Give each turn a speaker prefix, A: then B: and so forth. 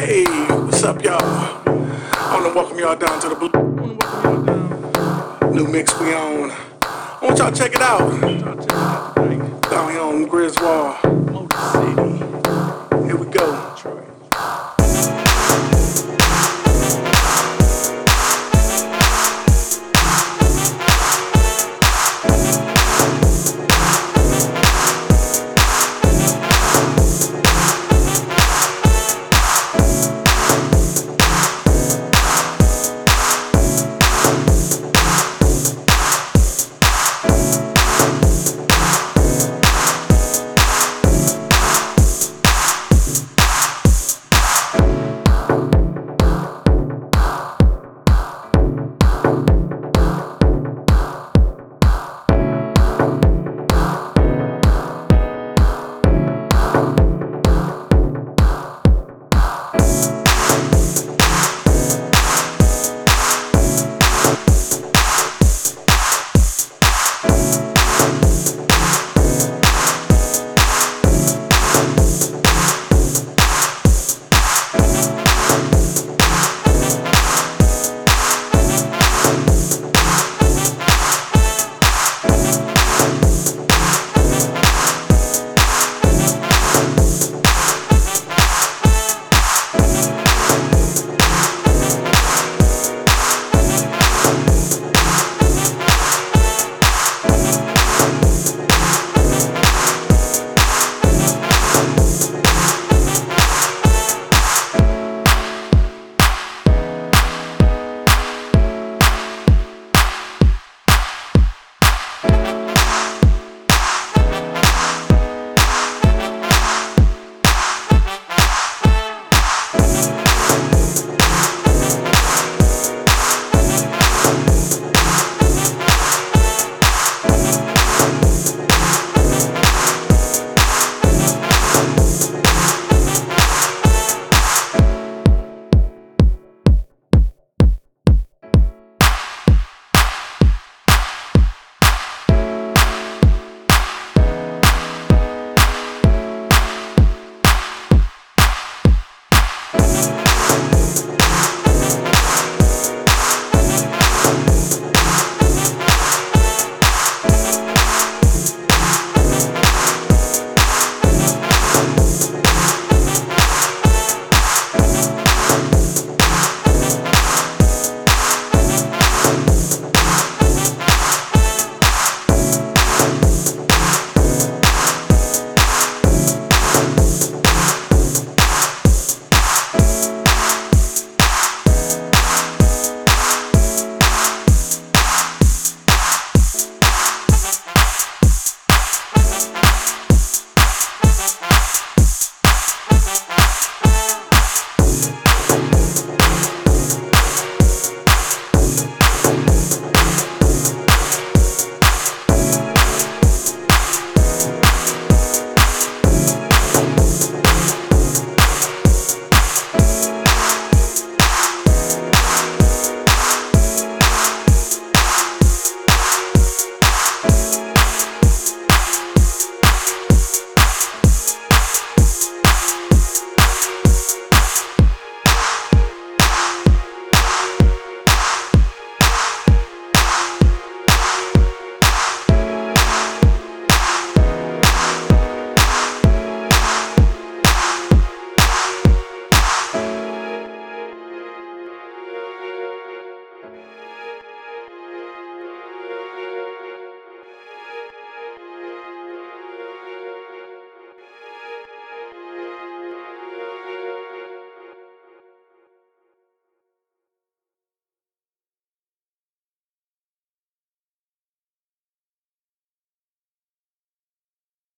A: Hey, what's up, y'all? I want to welcome y'all down to the Blu. New mix we on. I want y'all to check it out. Down here on Griswold.